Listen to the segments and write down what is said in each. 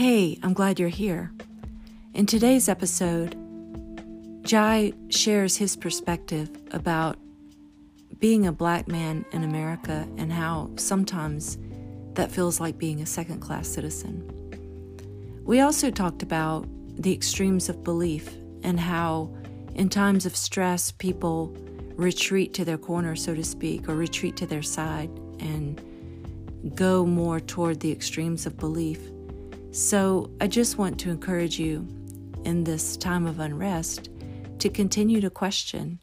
Hey, I'm glad you're here. In today's episode, Jye shares his perspective about being a black man in America and how sometimes that feels like being a second class citizen. We also talked about the extremes of belief and how, in times of stress, people retreat to their corner, so to speak, or retreat to their side and go more toward the extremes of belief. So, I just want to encourage you in this time of unrest to continue to question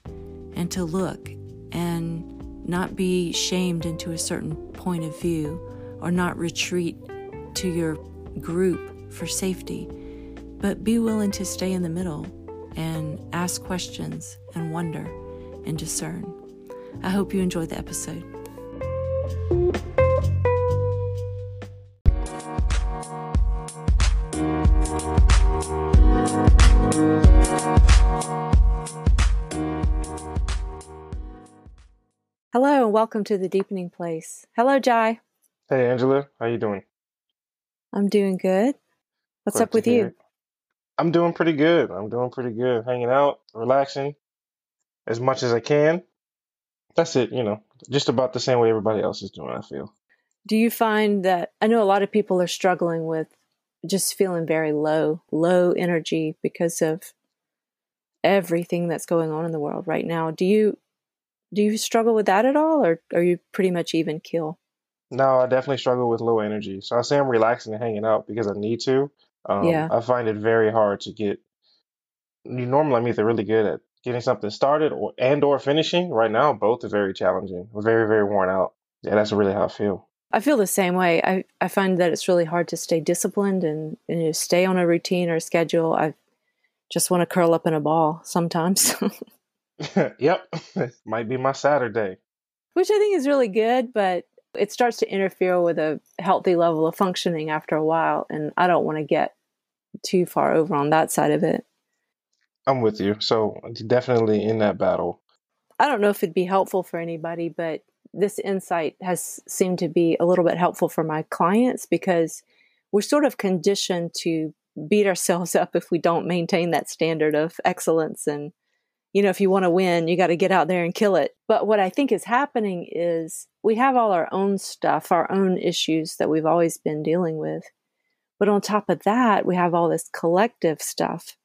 and to look and not be shamed into a certain point of view or not retreat to your group for safety, but be willing to stay in the middle and ask questions and wonder and discern. I hope you enjoyed the episode. Hello and welcome to the Deepening Place. Hello, Jye. Hey Angela, how you doing? I'm doing good. What's Glad up with you? it. I'm doing pretty good. I'm doing pretty good. Hanging out, relaxing as much as I can. That's it, you know. Just about the same way everybody else is doing, I feel. Do you find that I know a lot of people are struggling with just feeling very low, low energy because of everything that's going on in the world right now. Do you do you struggle with that at all or are you pretty much even kill? No, I definitely struggle with low energy. So I say I'm relaxing and hanging out because I need to. Um, Yeah. I find it very hard to get. You normally I'm either really good at getting something started or and or finishing. Right now, both are very challenging. We're very, very worn out. Yeah, that's really how I feel. I feel the same way. I, I find that it's really hard to stay disciplined and, and you know, stay on a routine or a schedule. I just want to curl up in a ball sometimes, Yep, might be my Saturday. which I think is really good, but it starts to interfere with a healthy level of functioning after a while. And I don't want to get too far over on that side of it. I'm with you. So definitely in that battle. I don't know if it'd be helpful for anybody, but this insight has seemed to be a little bit helpful for my clients because we're sort of conditioned to beat ourselves up if we don't maintain that standard of excellence. And, you know, if you want to win, you got to get out there and kill it. But what I think is happening is we have all our own stuff, our own issues that we've always been dealing with. But on top of that, we have all this collective stuff.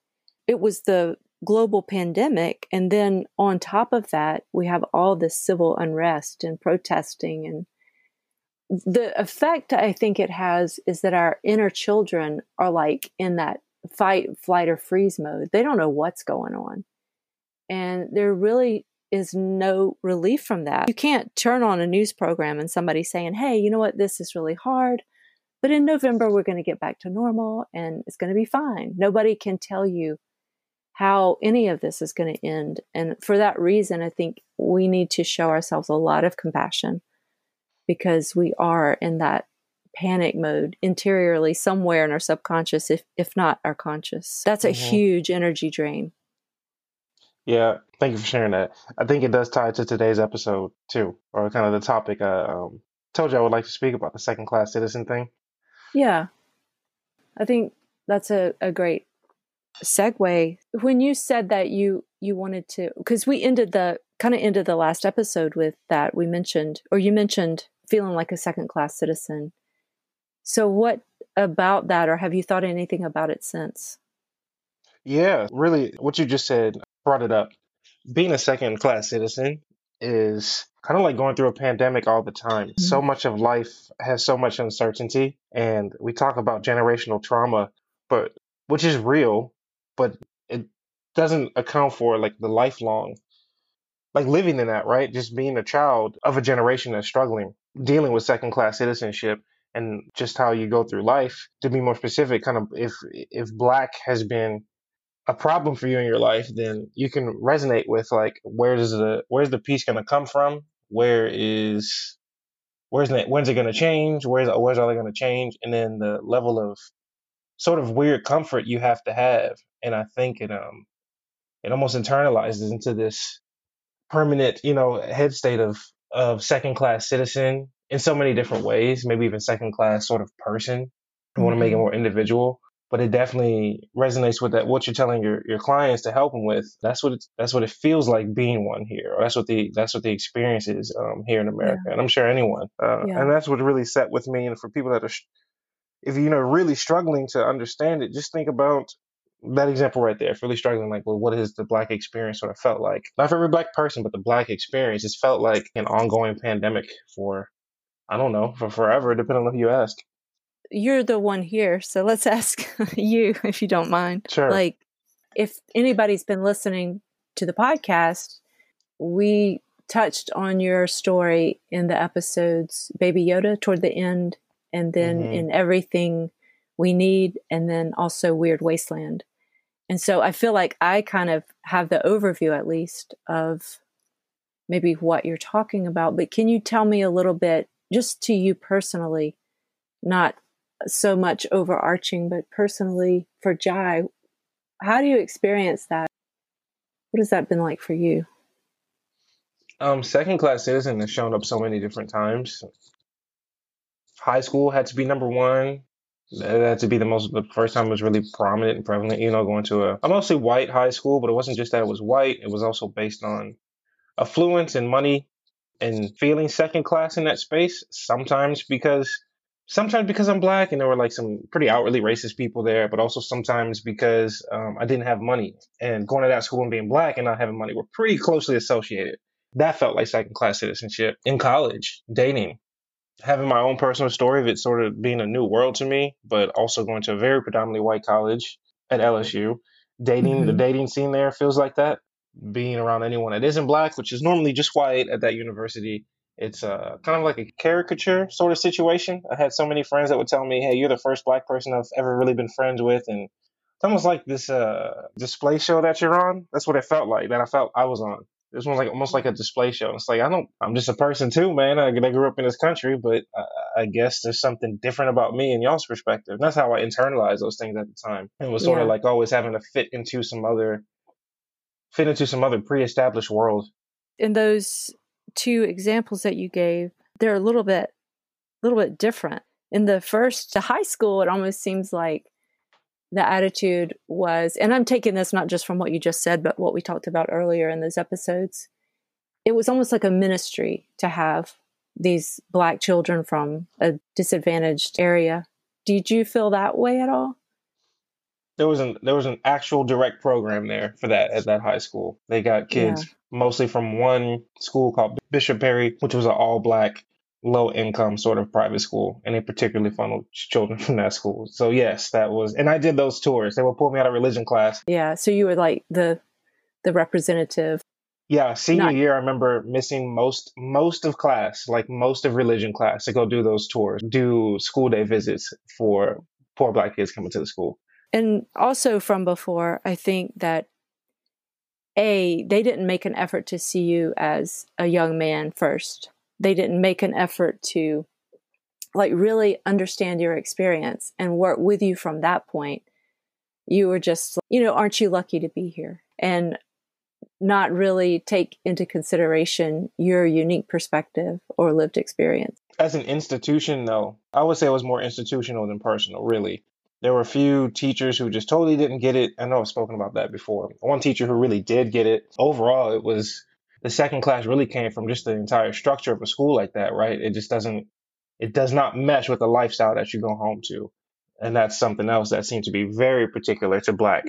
It was the global pandemic. And then on top of that, we have all this civil unrest and protesting. And the effect I think it has is that our inner children are like in that fight, flight, or freeze mode. They don't know what's going on. And there really is no relief from that. You can't turn on a news program and somebody saying, hey, you know what, this is really hard. But in November, we're going to get back to normal and it's going to be fine. Nobody can tell you how any of this is going to end. And for that reason, I think we need to show ourselves a lot of compassion because we are in that panic mode interiorly somewhere in our subconscious, if, if not our conscious. That's a hmm huge energy drain. Yeah, thank you for sharing that. I think it does tie to today's episode too, or kind of the topic I um, told you I would like to speak about the second class citizen thing. Yeah, I think that's a, a great segue. When you said that you you wanted to, because we ended the kind of ended the last episode with that we mentioned, or you mentioned feeling like a second class citizen. So what about that, or have you thought anything about it since? Yeah, really, what you just said brought it up. Being a second class citizen is kind of like going through a pandemic all the time. So Mhm. much of life has so much uncertainty, and we talk about generational trauma, but which is real, but it doesn't account for like the lifelong, like living in that, right? Just being a child of a generation that's struggling, dealing with second class citizenship and just how you go through life. To be more specific, kind of if if black has been a problem for you in your life, then you can resonate with like where does the where's the peace going to come from? Where is where's it when's it going to change? Where's where's all going to change? And then the level of sort of weird comfort you have to have, and I think it um it almost internalizes into this permanent, you know, head state of of second class citizen in so many different ways, maybe even second class sort of person. I want to make it more individual. But it definitely resonates with that what you're telling your, your clients to help them with. That's what it's, that's what it feels like being one here. Or that's what the that's what the experience is um, here in America, yeah. and I'm sure anyone. Uh, yeah. And that's what really set with me. And for people that are, if you know, really struggling to understand it, just think about that example right there, if really struggling, like, well, what is the black experience sort of felt like? Not for every black person, but the black experience. It's felt like an ongoing pandemic for, I don't know, for forever, depending on who you ask. You're the one here, so let's ask you if you don't mind. Sure. Like, if anybody's been listening to the podcast, we touched on your story in the episodes Baby Yoda toward the end, and then mm-hmm. in everything we need, and then also Weird Wasteland. And so I feel like I kind of have the overview, at least, of maybe what you're talking about. But can you tell me a little bit, just to you personally, not so much overarching, but personally for Jye, how do you experience that? What has that been like for you? Um, second class citizen has shown up so many different times. High school had to be number one. That had to be the most the first time it was really prominent and prevalent you know going to a, a mostly white high school but it wasn't just that it was white. It was also based on affluence and money and feeling second class in that space sometimes because sometimes because i'm black and there were like some pretty outwardly racist people there but also sometimes because um, i didn't have money. And going to that school and being black and not having money were pretty closely associated. That felt like second class citizenship in college dating having my own personal story of it sort of being a new world to me, but also going to a very predominantly white college at LSU. Dating, mm-hmm. the dating scene there feels like that. Being around anyone that isn't black, which is normally just white at that university, it's uh, kind of like a caricature sort of situation. I had so many friends that would tell me, "Hey, you're the first black person I've ever really been friends with," and it's almost like this uh, display show that you're on. That's what it felt like that I felt I was on. This one's like almost like a display show. It's like I don't. I'm just a person too, man. I, I grew up in this country, but I, I, guess there's something different about me and y'all's perspective. And that's how I internalized those things at the time. It was sort yeah. of like always having to fit into some other, fit into some other pre-established world. In those two examples that you gave, they're a little bit, a little bit different. In the first, to high school, it almost seems like the attitude was, and I'm taking this not just from what you just said, but what we talked about earlier in those episodes. It was almost like a ministry to have these black children from a disadvantaged area. Did you feel that way at all? There was an there was an actual direct program there for that at that high school. They got kids yeah. mostly from one school called Bishop Perry, which was an all black low income sort of private school and they particularly funneled children from that school. So yes that was and i did those tours. They would pull me out of religion class. Yeah so you were like the the representative. Yeah senior Not- year i remember missing most most of class like most of religion class to go do those tours do school day visits for poor black kids coming to the school. And also from before i think that a they didn't make an effort to see you as a young man first they didn't make an effort to like really understand your experience and work with you from that point. You were just you know aren't you lucky to be here? And not really take into consideration your unique perspective or lived experience. As an institution though i would say it was more institutional than personal really. There were a few teachers who just totally didn't get it. I know i've spoken about that before. One teacher who really did get it. Overall it was the second class really came from just the entire structure of a school like that, right? It just doesn't, it does not mesh with the lifestyle that you go home to. And that's something else that seemed to be very particular to black,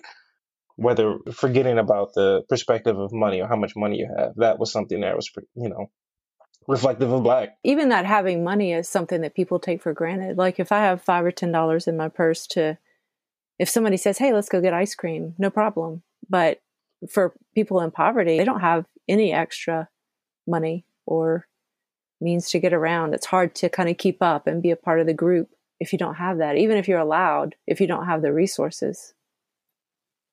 whether forgetting about the perspective of money or how much money you have. That was something that was, you know, reflective of black. Even that having money is something that people take for granted. Like if I have five or ten dollars in my purse to if somebody says, Hey, let's go get ice cream, no problem. But for people in poverty, they don't have any extra money or means to get around. It's hard to kind of keep up and be a part of the group if you don't have that, even if you're allowed, if you don't have the resources.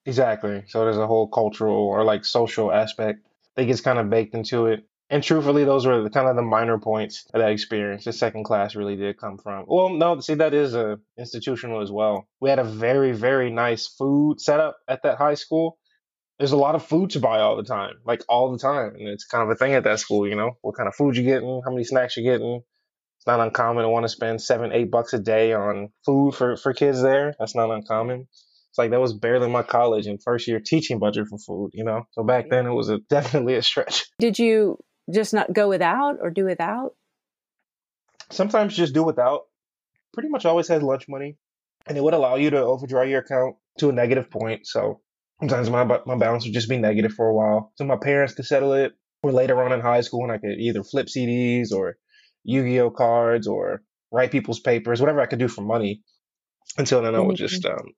Exactly. So there's a whole cultural or like social aspect that gets kind of baked into it. And truthfully, those were the, kind of the minor points of that experience. The second class really did come from. Well, no, see, that is a institutional as well. We had a very, very nice food setup at that high school there's a lot of food to buy all the time, like all the time. And it's kind of a thing at that school, you know, what kind of food you're getting, how many snacks you're getting. It's not uncommon to want to spend seven, eight bucks a day on food for, for kids there. That's not uncommon. It's like that was barely my college and first year teaching budget for food, you know? So back then it was a, definitely a stretch. Did you just not go without or do without? Sometimes just do without. Pretty much always had lunch money and it would allow you to overdraw your account to a negative point. So sometimes my, my balance would just be negative for a while. So my parents could settle it or later on in high school when I could either flip CDs or Yu-Gi-Oh cards or write people's papers, whatever I could do for money. Until then, I would just um,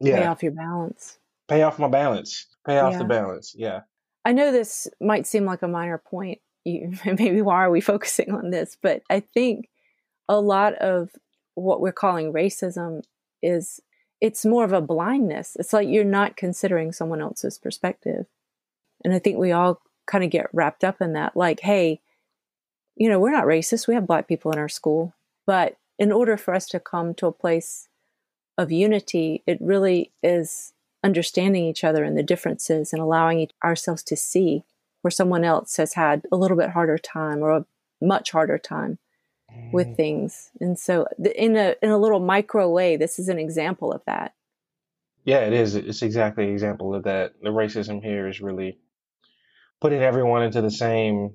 yeah, pay off your balance. Pay off my balance. Pay off yeah. the balance. Yeah. I know this might seem like a minor point. You, maybe why are we focusing on this? But I think a lot of what we're calling racism is it's more of a blindness. It's like you're not considering someone else's perspective. And I think we all kind of get wrapped up in that. Like, hey, you know, we're not racist. We have black people in our school. But in order for us to come to a place of unity, it really is understanding each other and the differences and allowing ourselves to see where someone else has had a little bit harder time or a much harder time with things. And so in a in a little micro way, this is an example of that. Yeah, it is. It's exactly an example of that. The racism here is really putting everyone into the same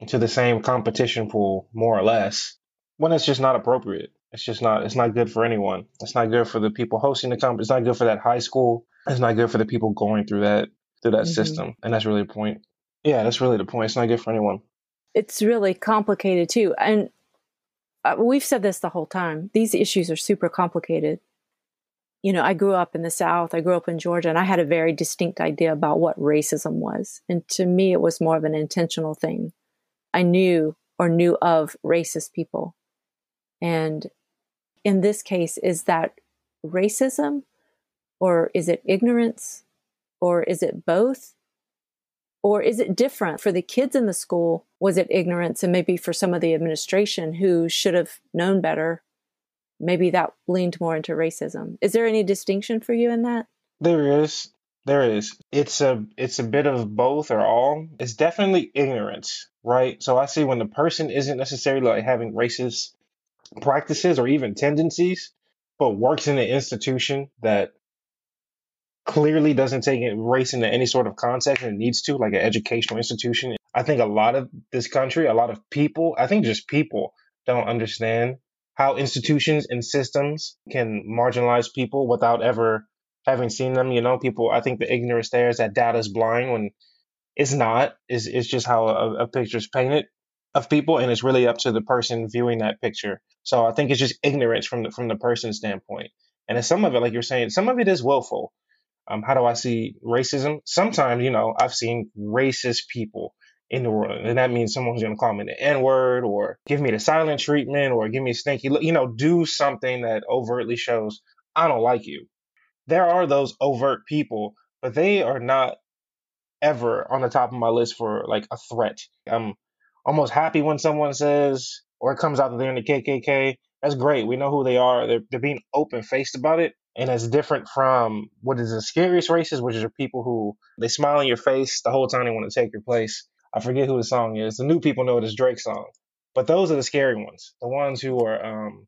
into the same competition pool, more or less, when it's just not appropriate. It's just not it's not good for anyone. It's not good for the people hosting the comp. It's not good for that high school. It's not good for the people going through that through that mm-hmm. system. And that's really the point. Yeah, that's really the point. It's not good for anyone. It's really complicated too. And uh, we've said this the whole time. These issues are super complicated you know, I grew up in the South, I grew up in Georgia, and I had a very distinct idea about what racism was. And to me, it was more of an intentional thing. I knew or knew of racist people. And in this case, is that racism or is it ignorance or is it both? Or is it different for the kids in the school? Was it ignorance? And maybe for some of the administration who should have known better maybe that leaned more into racism. Is there any distinction for you in that? There is. There is. It's a it's a bit of both or all. It's definitely ignorance, right? So I see when the person isn't necessarily like having racist practices or even tendencies, but works in an institution that clearly doesn't take race into any sort of context and needs to, like an educational institution. I think a lot of this country, a lot of people, I think just people don't understand how institutions and systems can marginalize people without ever having seen them. You know, people, I think the ignorance there is that data is blind when it's not. It's, it's just how a, a picture is painted of people, and it's really up to the person viewing that picture. So I think it's just ignorance from the, from the person's standpoint. And some of it, like you're saying, some of it is willful. Um, how do I see racism? Sometimes, you know, I've seen racist people in the world. And that means someone's going to call me the N word or give me the silent treatment or give me a stinky look, you know, do something that overtly shows I don't like you. There are those overt people, but they are not ever on the top of my list for like a threat. I'm almost happy when someone says, or it comes out that they're in the KKK. That's great. We know who they are. They're, they're being open faced about it. And it's different from what is the scariest races, which are people who they smile in your face the whole time they want to take your place. I forget who the song is. The new people know it as Drake's song. But those are the scary ones. The ones who are um,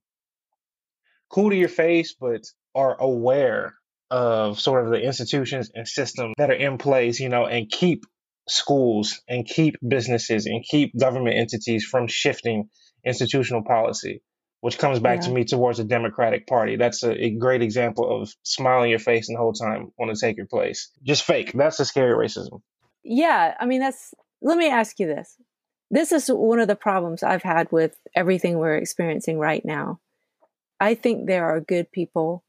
cool to your face, but are aware of sort of the institutions and systems that are in place, you know, and keep schools and keep businesses and keep government entities from shifting institutional policy, which comes back yeah. to me towards the Democratic Party. That's a, a, great example of smiling your face and the whole time want to take your place. Just fake. That's the scary racism. Yeah, I mean that's let me ask you this. This is one of the problems I've had with everything we're experiencing right now. I think there are good people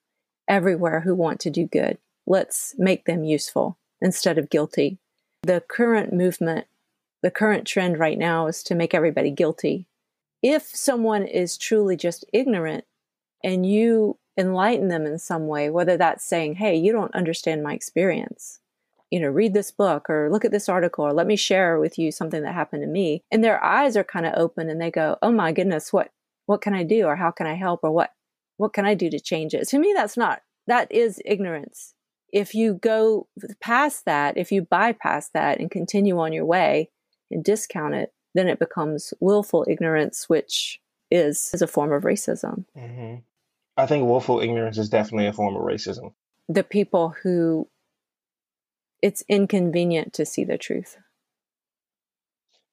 everywhere who want to do good. Let's make them useful instead of guilty. The current movement, the current trend right now is to make everybody guilty. If someone is truly just ignorant and you enlighten them in some way, whether that's saying, hey, you don't understand my experience, you know, read this book or look at this article or let me share with you something that happened to me. And their eyes are kind of open and they go, "Oh my goodness, what what can I do or how can I help or what what can I do to change it?" To me that's not that is ignorance. If you go past that, if you bypass that and continue on your way and discount it, then it becomes willful ignorance, which is, is a form of racism. Mm-hmm. I think willful ignorance is definitely a form of racism. The people who it's inconvenient to see the truth.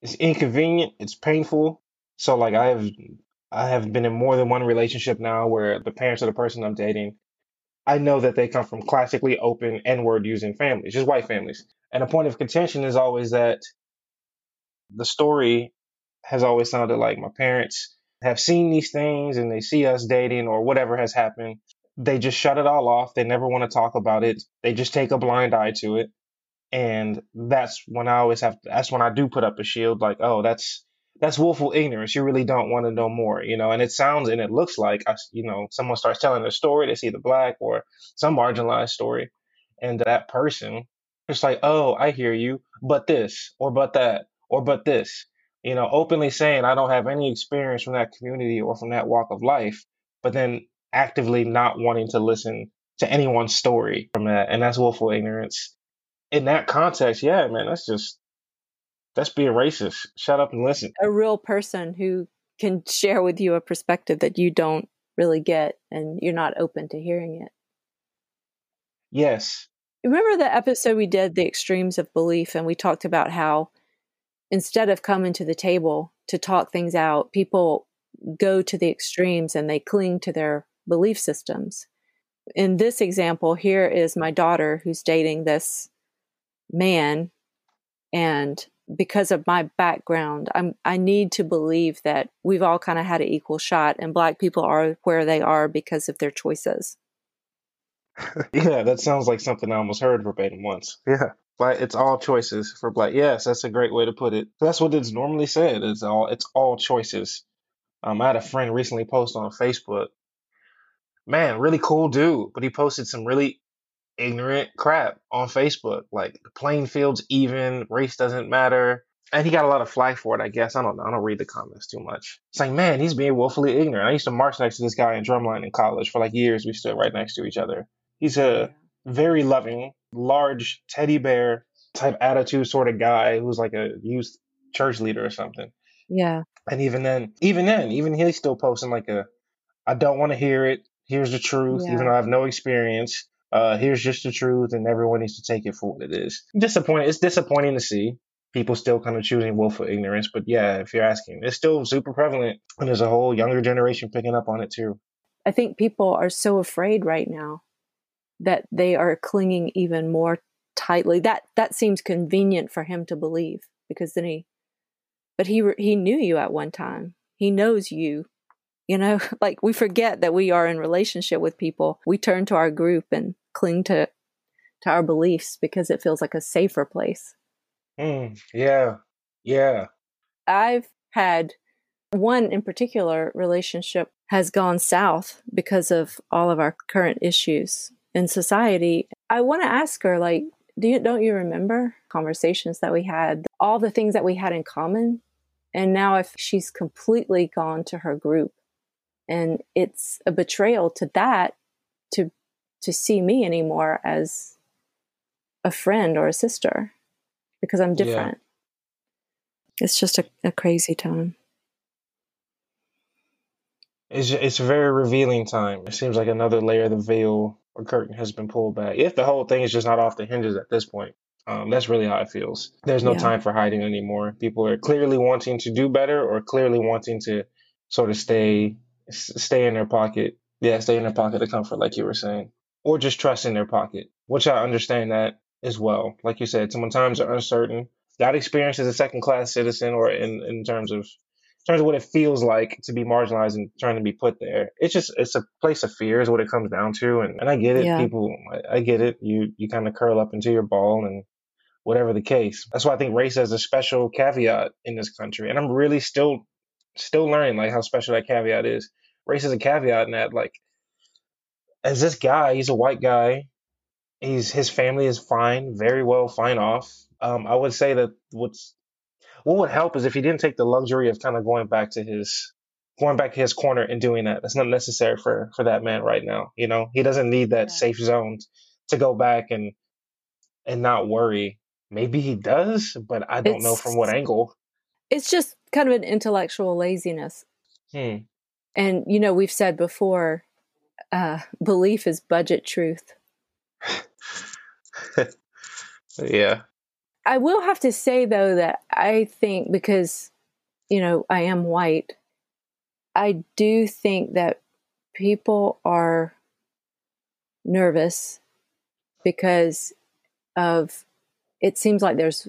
It's inconvenient, it's painful. So like I have I have been in more than one relationship now where the parents of the person I'm dating, I know that they come from classically open N-word using families, just white families. And a point of contention is always that the story has always sounded like my parents have seen these things and they see us dating or whatever has happened. They just shut it all off. They never want to talk about it. They just take a blind eye to it. And that's when I always have, that's when I do put up a shield like, oh, that's, that's willful ignorance. You really don't want to know more, you know. And it sounds and it looks like, I, you know, someone starts telling a story. They see the black or some marginalized story, and that person, it's like, oh, I hear you, but this or but that or but this, you know, openly saying I don't have any experience from that community or from that walk of life, but then actively not wanting to listen to anyone's story from that. And that's willful ignorance. In that context, yeah, man, that's just that's being racist. Shut up and listen. A real person who can share with you a perspective that you don't really get and you're not open to hearing it. Yes. Remember the episode we did, The Extremes of Belief, and we talked about how instead of coming to the table to talk things out, people go to the extremes and they cling to their belief systems. In this example, here is my daughter who's dating this man, and because of my background, I'm I need to believe that we've all kind of had an equal shot, and Black people are where they are because of their choices. yeah, that sounds like something I almost heard verbatim once. Yeah. But it's all choices for black. Yes, that's a great way to put it. That's what it's normally said. It's all it's all choices. Um, I had a friend recently post on Facebook. Man, really cool dude, but he posted some really ignorant crap on Facebook, like the playing field's even, race doesn't matter, and he got a lot of flack for it. I guess I don't know. I don't read the comments too much. It's like, man, he's being willfully ignorant. I used to march next to this guy in drumline in college for like years. We stood right next to each other. He's a very loving, large teddy bear type attitude sort of guy who's like a youth church leader or something. Yeah. And even then, even then, even he's still posting like a, I don't want to hear it. Here's the truth, yeah. even though I have no experience. Uh, here's just the truth, and everyone needs to take it for what it is. Disappointing. It's disappointing to see people still kind of choosing willful ignorance. But yeah, if you're asking, it's still super prevalent, and there's a whole younger generation picking up on it too. I think people are so afraid right now that they are clinging even more tightly. That that seems convenient for him to believe because then he, but he he knew you at one time. He knows you. You know, like we forget that we are in relationship with people. We turn to our group and cling to to our beliefs because it feels like a safer place. Mm, yeah, yeah. I've had one in particular relationship has gone south because of all of our current issues in society. I want to ask her, like, do you don't you remember conversations that we had, all the things that we had in common? And now if she's completely gone to her group and it's a betrayal to that to to see me anymore as a friend or a sister because I'm different. Yeah. It's just a, a crazy time. It's it's a very revealing time. It seems like another layer of the veil or curtain has been pulled back. If the whole thing is just not off the hinges at this point, um, that's really how it feels. There's no yeah. time for hiding anymore. People are clearly wanting to do better, or clearly wanting to sort of stay stay in their pocket. Yeah, stay in their pocket of comfort, like you were saying, or just trust in their pocket. Which I understand that as well. Like you said, some times are uncertain. That experience as a second class citizen, or in in terms of terms of what it feels like to be marginalized and trying to be put there. It's just it's a place of fear is what it comes down to, and, and I get it. Yeah. People, I, I, get it. You you kind of curl up into your ball and whatever the case. That's why I think race has a special caveat in this country, and I'm really still still learning like how special that caveat is. Race is a caveat in that like as this guy, he's a white guy. He's his family is fine, very well, fine off. Um, I would say that what's what would help is if he didn't take the luxury of kind of going back to his going back to his corner and doing that. That's not necessary for for that man right now. You know, he doesn't need that yeah. safe zone to go back and and not worry. Maybe he does, but I don't it's, know from what angle. It's just kind of an intellectual laziness. Hmm. And, you know, we've said before uh, belief is budget truth. yeah. I will have to say, though, that I think because, you know, I am white, I do think that people are nervous because of it seems like there's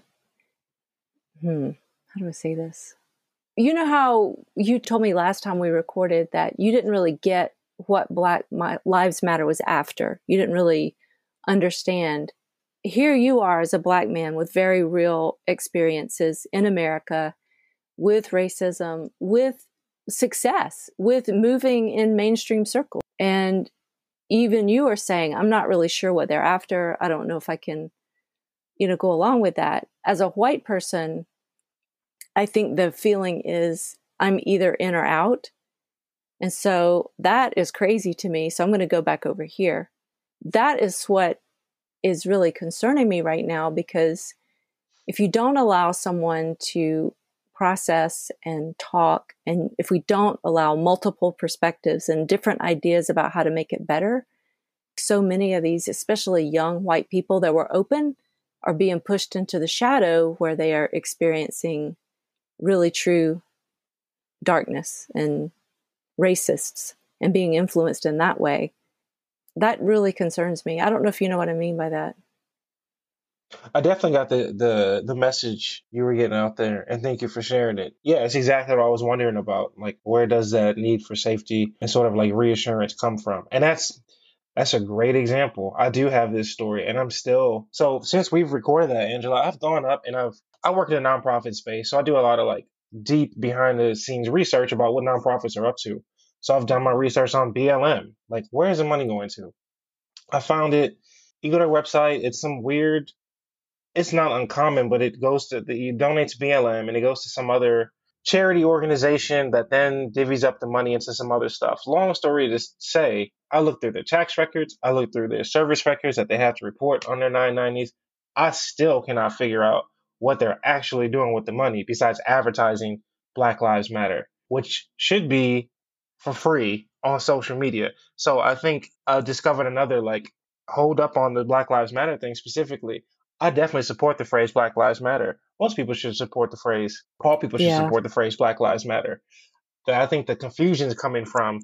hmm how do I say this? You know how you told me last time we recorded that you didn't really get what Black Lives Matter was after. You didn't really understand. Here you are as a black man with very real experiences in America with racism, with success, with moving in mainstream circles. And even you are saying, I'm not really sure what they're after. I don't know if I can, you know, go along with that. As a white person, I think the feeling is I'm either in or out. And so that is crazy to me. So I'm going to go back over here. That is what is really concerning me right now because if you don't allow someone to process and talk, and if we don't allow multiple perspectives and different ideas about how to make it better, so many of these, especially young white people that were open, are being pushed into the shadow where they are experiencing really true darkness and racists and being influenced in that way. That really concerns me. I don't know if you know what I mean by that. I definitely got the the the message you were getting out there, and thank you for sharing it. Yeah, it's exactly what I was wondering about. Like, where does that need for safety and sort of like reassurance come from? And that's that's a great example. I do have this story, and I'm still so since we've recorded that, Angela, I've gone up and I've I work in a nonprofit space, so I do a lot of like deep behind the scenes research about what nonprofits are up to. So I've done my research on BLM. Like, where is the money going to? I found it. You go to their website, it's some weird, it's not uncommon, but it goes to, the, you donate to BLM and it goes to some other charity organization that then divvies up the money into some other stuff. Long story to say, I looked through their tax records, I looked through their service records that they have to report on their 990s. I still cannot figure out what they're actually doing with the money besides advertising Black Lives Matter, which should be for free on social media. So I think I discovered another like hold up on the Black Lives Matter thing specifically. I definitely support the phrase Black Lives Matter. Most people should support the phrase, all people should yeah. support the phrase Black Lives Matter. But I think the confusion is coming from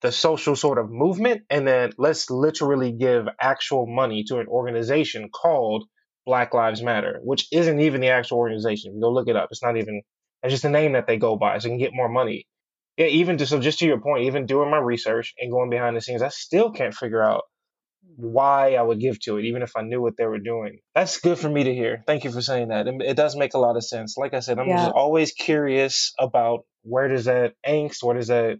the social sort of movement, and then let's literally give actual money to an organization called Black Lives Matter, which isn't even the actual organization. You go look it up. It's not even. It's just a name that they go by, so they can get more money. Yeah, even to, so, just to your point, even doing my research and going behind the scenes, I still can't figure out why I would give to it, even if I knew what they were doing. That's good for me to hear. Thank you for saying that. It, it does make a lot of sense. Like I said, I'm yeah. just always curious about where does that angst, where does that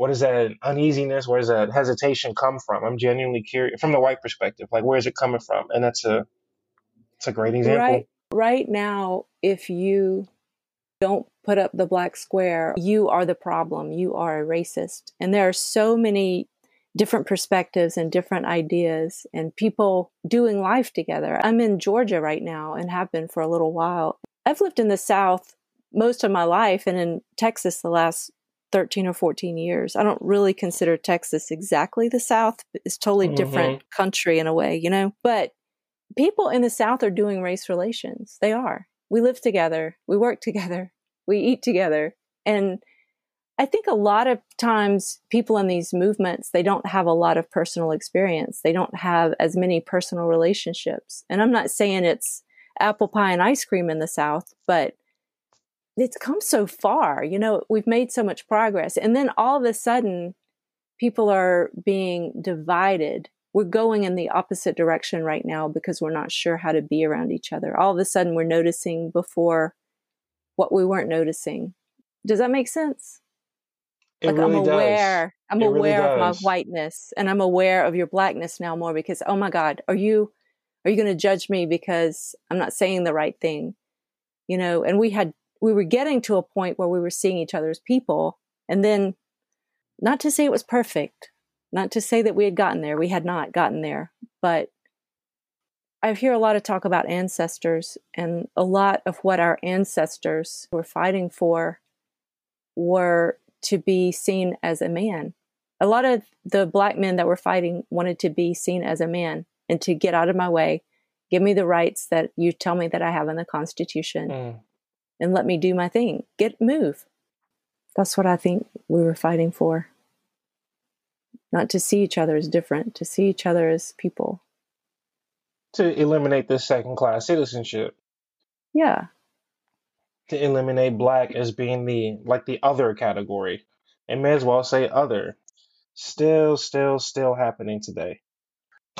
what does that uneasiness, where does that hesitation come from? I'm genuinely curious from the white perspective. Like, where is it coming from? And that's a, it's a great example. Right, right now, if you don't put up the black square, you are the problem. You are a racist. And there are so many different perspectives and different ideas and people doing life together. I'm in Georgia right now and have been for a little while. I've lived in the South most of my life and in Texas the last 13 or 14 years. I don't really consider Texas exactly the South. It's totally mm-hmm. different country in a way, you know. But people in the South are doing race relations. They are. We live together. We work together. We eat together. And I think a lot of times people in these movements, they don't have a lot of personal experience. They don't have as many personal relationships. And I'm not saying it's apple pie and ice cream in the South, but it's come so far. You know, we've made so much progress. And then all of a sudden, people are being divided. We're going in the opposite direction right now because we're not sure how to be around each other. All of a sudden, we're noticing before what we weren't noticing. Does that make sense? It like really I'm aware, does. I'm it aware really of my whiteness, and I'm aware of your blackness now more because oh my God, are you are you going to judge me because I'm not saying the right thing? You know, and we had we were getting to a point where we were seeing each other as people. And then, not to say it was perfect, not to say that we had gotten there, we had not gotten there, but I hear a lot of talk about ancestors, and a lot of what our ancestors were fighting for were to be seen as a man. A lot of the black men that were fighting wanted to be seen as a man and to get out of my way, give me the rights that you tell me that I have in the Constitution, mm. and let me do my thing. Get move. That's what I think we were fighting for. Not to see each other as different, to see each other as people. To eliminate this second class citizenship. Yeah. To eliminate black as being the like the other category. And may as well say other. Still, still, still happening today.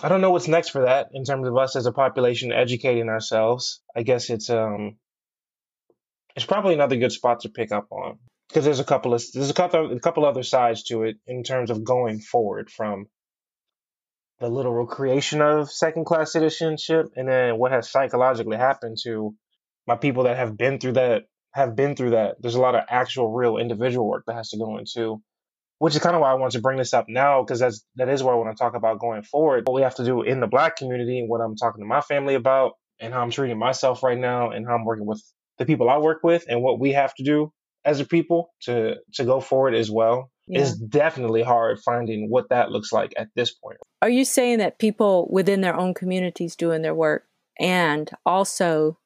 I don't know what's next for that in terms of us as a population educating ourselves. I guess it's um it's probably another good spot to pick up on because there's a couple of there's a couple a couple other sides to it in terms of going forward from the literal creation of second class citizenship and then what has psychologically happened to my people that have been through that have been through that there's a lot of actual real individual work that has to go into which is kind of why I want to bring this up now because that's that is what I want to talk about going forward. What we have to do in the Black community, and what I'm talking to my family about, and how I'm treating myself right now, and how I'm working with the people I work with, and what we have to do as a people to to go forward as well. Yeah. Is definitely hard finding what that looks like at this point. Are you saying that people within their own communities doing their work and also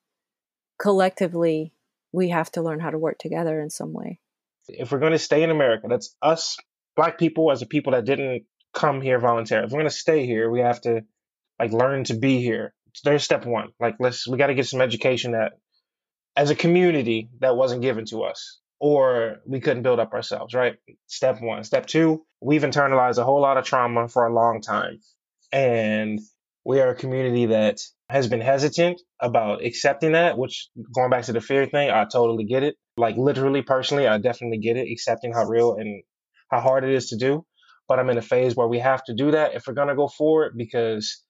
collectively we have to learn how to work together in some way? if we're going to stay in America, that's us black people as a people that didn't come here voluntarily. If we're going to stay here, we have to like learn to be here. There's step one. Like let's we got to get some education that as a community that wasn't given to us or we couldn't build up ourselves, right? Step 1. Step 2, we've internalized a whole lot of trauma for a long time. And we are a community that has been hesitant about accepting that, which going back to the fear thing, I totally get it. Like literally, personally, I definitely get it, accepting how real and how hard it is to do. But I'm in a phase where we have to do that if we're going to go forward because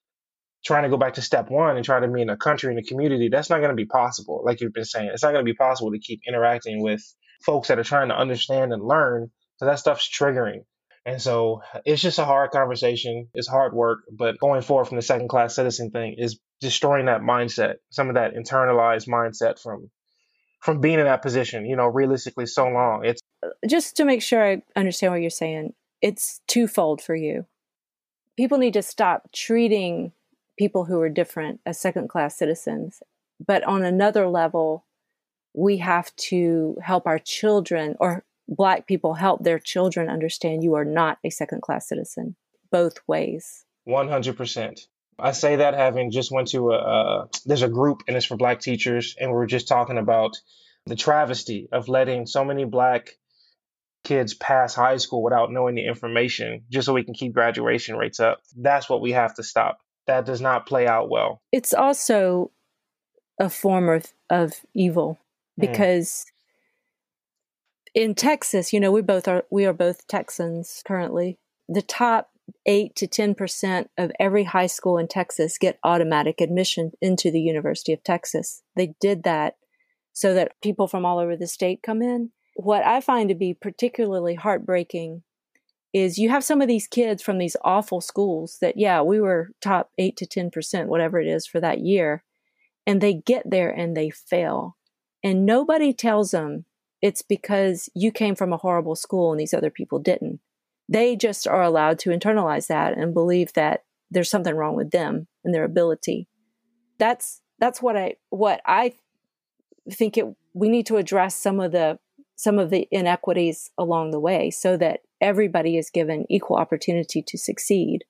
trying to go back to step one and try to be in a country and a community, that's not going to be possible. Like you've been saying, it's not going to be possible to keep interacting with folks that are trying to understand and learn. So that stuff's triggering. And so it's just a hard conversation. It's hard work, but going forward from the second class citizen thing is destroying that mindset, some of that internalized mindset from from being in that position, you know, realistically so long. It's just to make sure I understand what you're saying. It's twofold for you. People need to stop treating people who are different as second class citizens. But on another level, we have to help our children or black people help their children understand you are not a second class citizen both ways. 100% i say that having just went to a uh, there's a group and it's for black teachers and we are just talking about the travesty of letting so many black kids pass high school without knowing the information just so we can keep graduation rates up. That's what we have to stop. That does not play out well. It's also a form of, of evil hmm. because in Texas, you know, we both are we are both Texans currently. The top 8 to 10% of every high school in Texas get automatic admission into the University of Texas. They did that so that people from all over the state come in. What I find to be particularly heartbreaking is you have some of these kids from these awful schools that yeah, we were top 8 to 10%, whatever it is for that year, and they get there and they fail. And nobody tells them it's because you came from a horrible school and these other people didn't. They just are allowed to internalize that and believe that there's something wrong with them and their ability. That's that's what I what I think it we need to address some of the some of the inequities along the way so that everybody is given equal opportunity to succeed.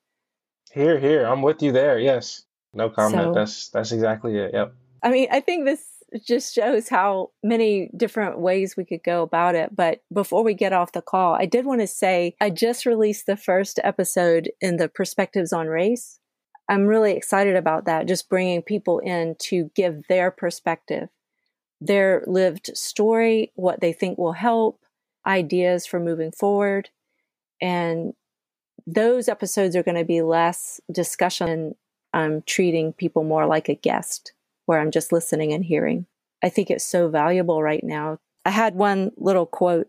Here, here, I'm with you there. Yes. No comment. So, that's that's exactly it. Yep. I mean, I think this just shows how many different ways we could go about it. But before we get off the call, I did want to say I just released the first episode in the Perspectives on Race. I'm really excited about that, just bringing people in to give their perspective, their lived story, what they think will help, ideas for moving forward. And those episodes are going to be less discussion. I'm um, treating people more like a guest where I'm just listening and hearing. I think it's so valuable right now. I had one little quote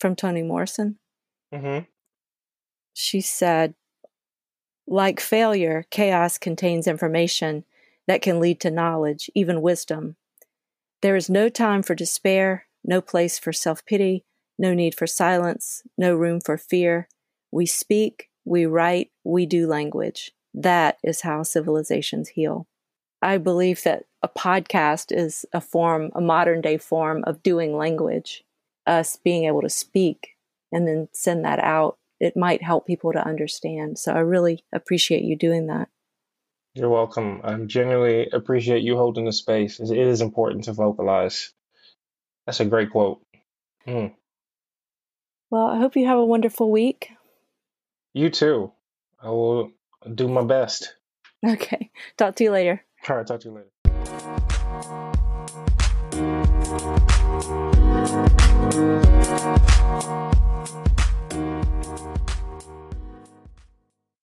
from Toni Morrison. Mm-hmm. She said, like failure, chaos contains information that can lead to knowledge, even wisdom. There is no time for despair, no place for self pity, no need for silence, no room for fear. We speak, we write, we do language. That is how civilizations heal. I believe that a podcast is a form, a modern day form of doing language, us being able to speak and then send that out. It might help people to understand. So I really appreciate you doing that. You're welcome. I genuinely appreciate you holding the space. It is important to vocalize. That's a great quote. Mm. Well, I hope you have a wonderful week. You too. I will do my best. Okay. Talk to you later. All right. Talk to you later.